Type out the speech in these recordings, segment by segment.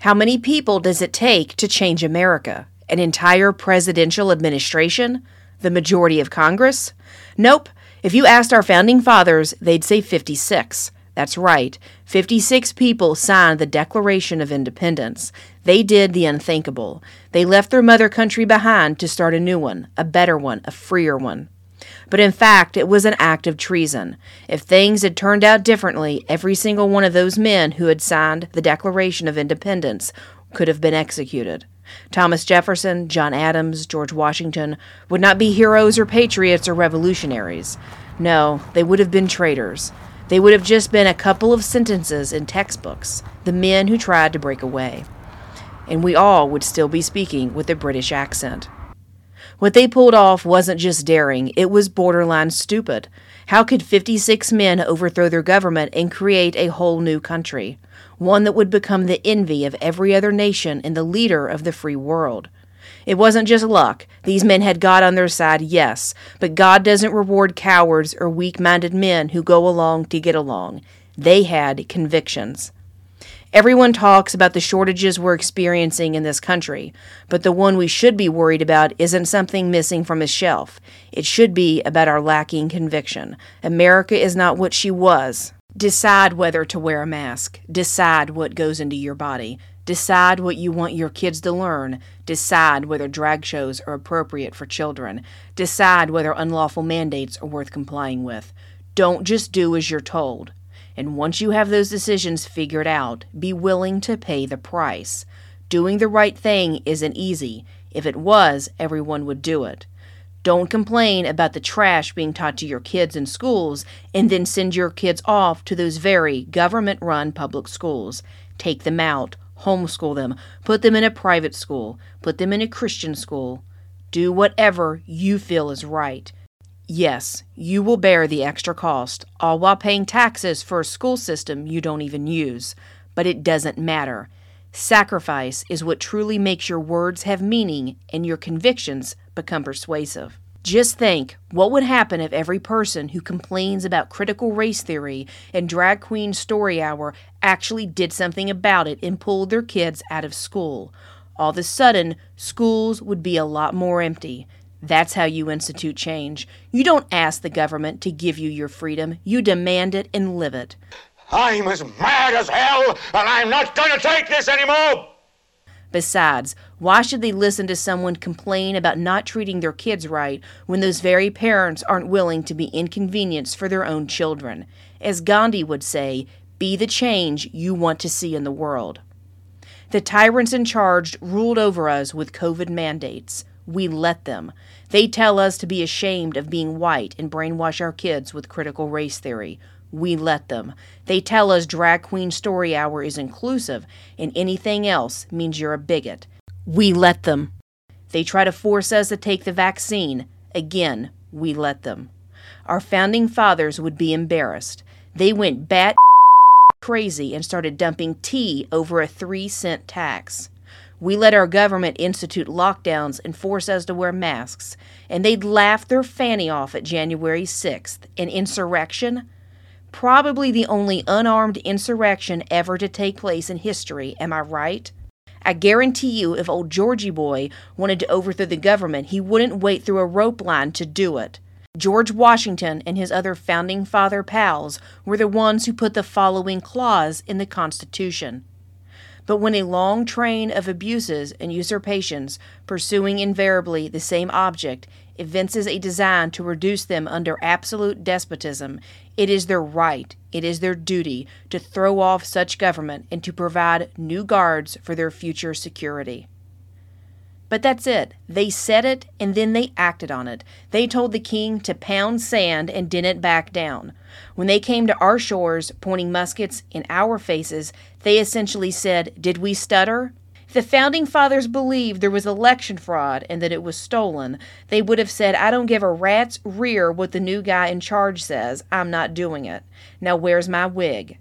How many people does it take to change America? An entire presidential administration? The majority of Congress? Nope. If you asked our founding fathers, they'd say 56. That's right. 56 people signed the Declaration of Independence. They did the unthinkable. They left their mother country behind to start a new one, a better one, a freer one. But in fact, it was an act of treason. If things had turned out differently, every single one of those men who had signed the Declaration of Independence could have been executed. Thomas Jefferson, John Adams, George Washington would not be heroes or patriots or revolutionaries. No, they would have been traitors. They would have just been a couple of sentences in textbooks, the men who tried to break away. And we all would still be speaking with a British accent. What they pulled off wasn't just daring, it was borderline stupid. How could 56 men overthrow their government and create a whole new country? One that would become the envy of every other nation and the leader of the free world. It wasn't just luck. These men had God on their side, yes, but God doesn't reward cowards or weak minded men who go along to get along. They had convictions. Everyone talks about the shortages we're experiencing in this country, but the one we should be worried about isn't something missing from a shelf. It should be about our lacking conviction. America is not what she was. Decide whether to wear a mask. Decide what goes into your body. Decide what you want your kids to learn. Decide whether drag shows are appropriate for children. Decide whether unlawful mandates are worth complying with. Don't just do as you're told. And once you have those decisions figured out, be willing to pay the price. Doing the right thing isn't easy. If it was, everyone would do it. Don't complain about the trash being taught to your kids in schools and then send your kids off to those very government run public schools. Take them out homeschool them, put them in a private school, put them in a Christian school. Do whatever you feel is right. Yes, you will bear the extra cost, all while paying taxes for a school system you don't even use. But it doesn't matter. Sacrifice is what truly makes your words have meaning and your convictions become persuasive. Just think what would happen if every person who complains about critical race theory and drag queen story hour actually did something about it and pulled their kids out of school. All of a sudden, schools would be a lot more empty. That's how you institute change. You don't ask the government to give you your freedom, you demand it and live it. I'm as mad as hell, and I'm not going to take this anymore! Besides, why should they listen to someone complain about not treating their kids right when those very parents aren't willing to be inconvenienced for their own children? As Gandhi would say, be the change you want to see in the world. The tyrants in charge ruled over us with COVID mandates. We let them. They tell us to be ashamed of being white and brainwash our kids with critical race theory. We let them. They tell us Drag Queen Story Hour is inclusive and anything else means you're a bigot. We let them. They try to force us to take the vaccine. Again, we let them. Our founding fathers would be embarrassed. They went bat crazy and started dumping tea over a three cent tax. We let our government institute lockdowns and force us to wear masks, and they'd laugh their fanny off at January 6th. An insurrection? Probably the only unarmed insurrection ever to take place in history, am I right? I guarantee you, if old Georgie boy wanted to overthrow the government, he wouldn't wait through a rope line to do it. George Washington and his other founding father pals were the ones who put the following clause in the Constitution. But when a long train of abuses and usurpations, pursuing invariably the same object, evinces a design to reduce them under absolute despotism, it is their right, it is their duty to throw off such government and to provide new guards for their future security. But that's it. They said it and then they acted on it. They told the king to pound sand and didn't back down. When they came to our shores, pointing muskets in our faces, they essentially said, Did we stutter? If the founding fathers believed there was election fraud and that it was stolen, they would have said, I don't give a rat's rear what the new guy in charge says. I'm not doing it. Now, where's my wig?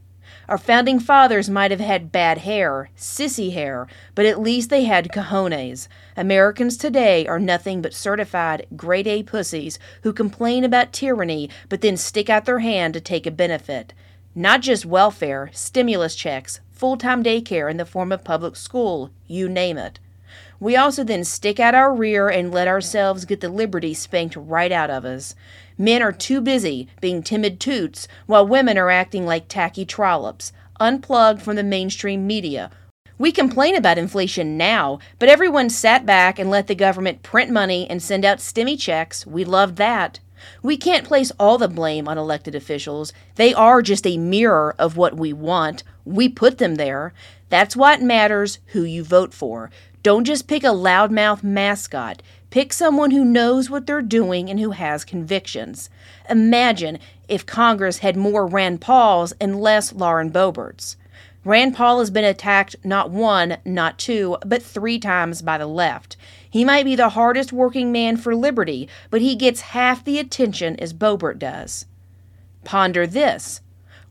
Our founding fathers might have had bad hair, sissy hair, but at least they had cojones. Americans today are nothing but certified grade A pussies who complain about tyranny but then stick out their hand to take a benefit. Not just welfare, stimulus checks, full time daycare in the form of public school, you name it. We also then stick out our rear and let ourselves get the liberty spanked right out of us. Men are too busy being timid toots while women are acting like tacky trollops, unplugged from the mainstream media. We complain about inflation now, but everyone sat back and let the government print money and send out stimmy checks. We loved that. We can't place all the blame on elected officials. They are just a mirror of what we want. We put them there. That's what matters who you vote for. Don't just pick a loudmouth mascot. Pick someone who knows what they're doing and who has convictions. Imagine if Congress had more Rand Pauls and less Lauren Boeberts. Rand Paul has been attacked not one, not two, but three times by the left. He might be the hardest working man for liberty, but he gets half the attention as Boebert does. Ponder this.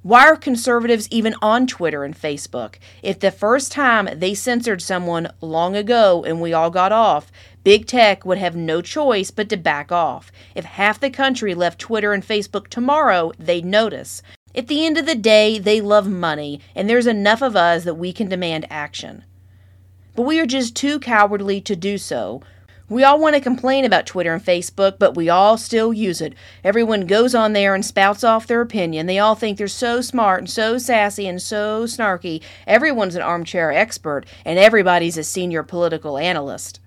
Why are conservatives even on Twitter and Facebook? If the first time they censored someone long ago and we all got off, big tech would have no choice but to back off. If half the country left Twitter and Facebook tomorrow, they'd notice. At the end of the day, they love money, and there's enough of us that we can demand action but we are just too cowardly to do so. We all want to complain about Twitter and Facebook, but we all still use it. Everyone goes on there and spouts off their opinion. They all think they're so smart and so sassy and so snarky. Everyone's an armchair expert, and everybody's a senior political analyst.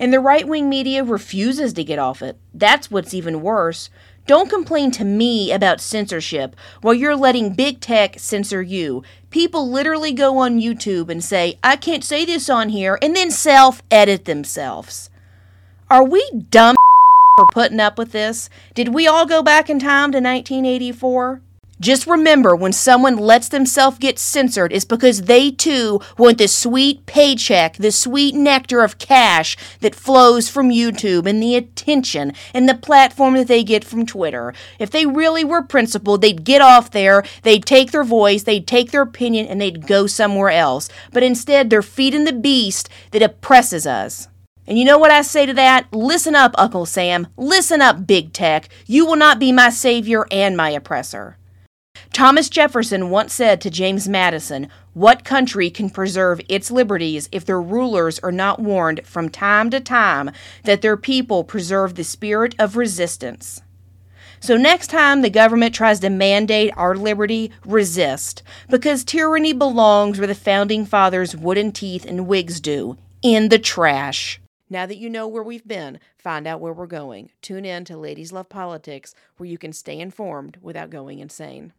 And the right wing media refuses to get off it. That's what's even worse. Don't complain to me about censorship while you're letting big tech censor you. People literally go on YouTube and say, I can't say this on here, and then self edit themselves. Are we dumb for putting up with this? Did we all go back in time to 1984? Just remember when someone lets themselves get censored, it's because they too want the sweet paycheck, the sweet nectar of cash that flows from YouTube and the attention and the platform that they get from Twitter. If they really were principled, they'd get off there, they'd take their voice, they'd take their opinion, and they'd go somewhere else. But instead, they're feeding the beast that oppresses us. And you know what I say to that? Listen up, Uncle Sam. Listen up, Big Tech. You will not be my savior and my oppressor. Thomas Jefferson once said to James Madison, What country can preserve its liberties if their rulers are not warned from time to time that their people preserve the spirit of resistance? So, next time the government tries to mandate our liberty, resist, because tyranny belongs where the founding fathers' wooden teeth and wigs do in the trash. Now that you know where we've been, find out where we're going. Tune in to Ladies Love Politics, where you can stay informed without going insane.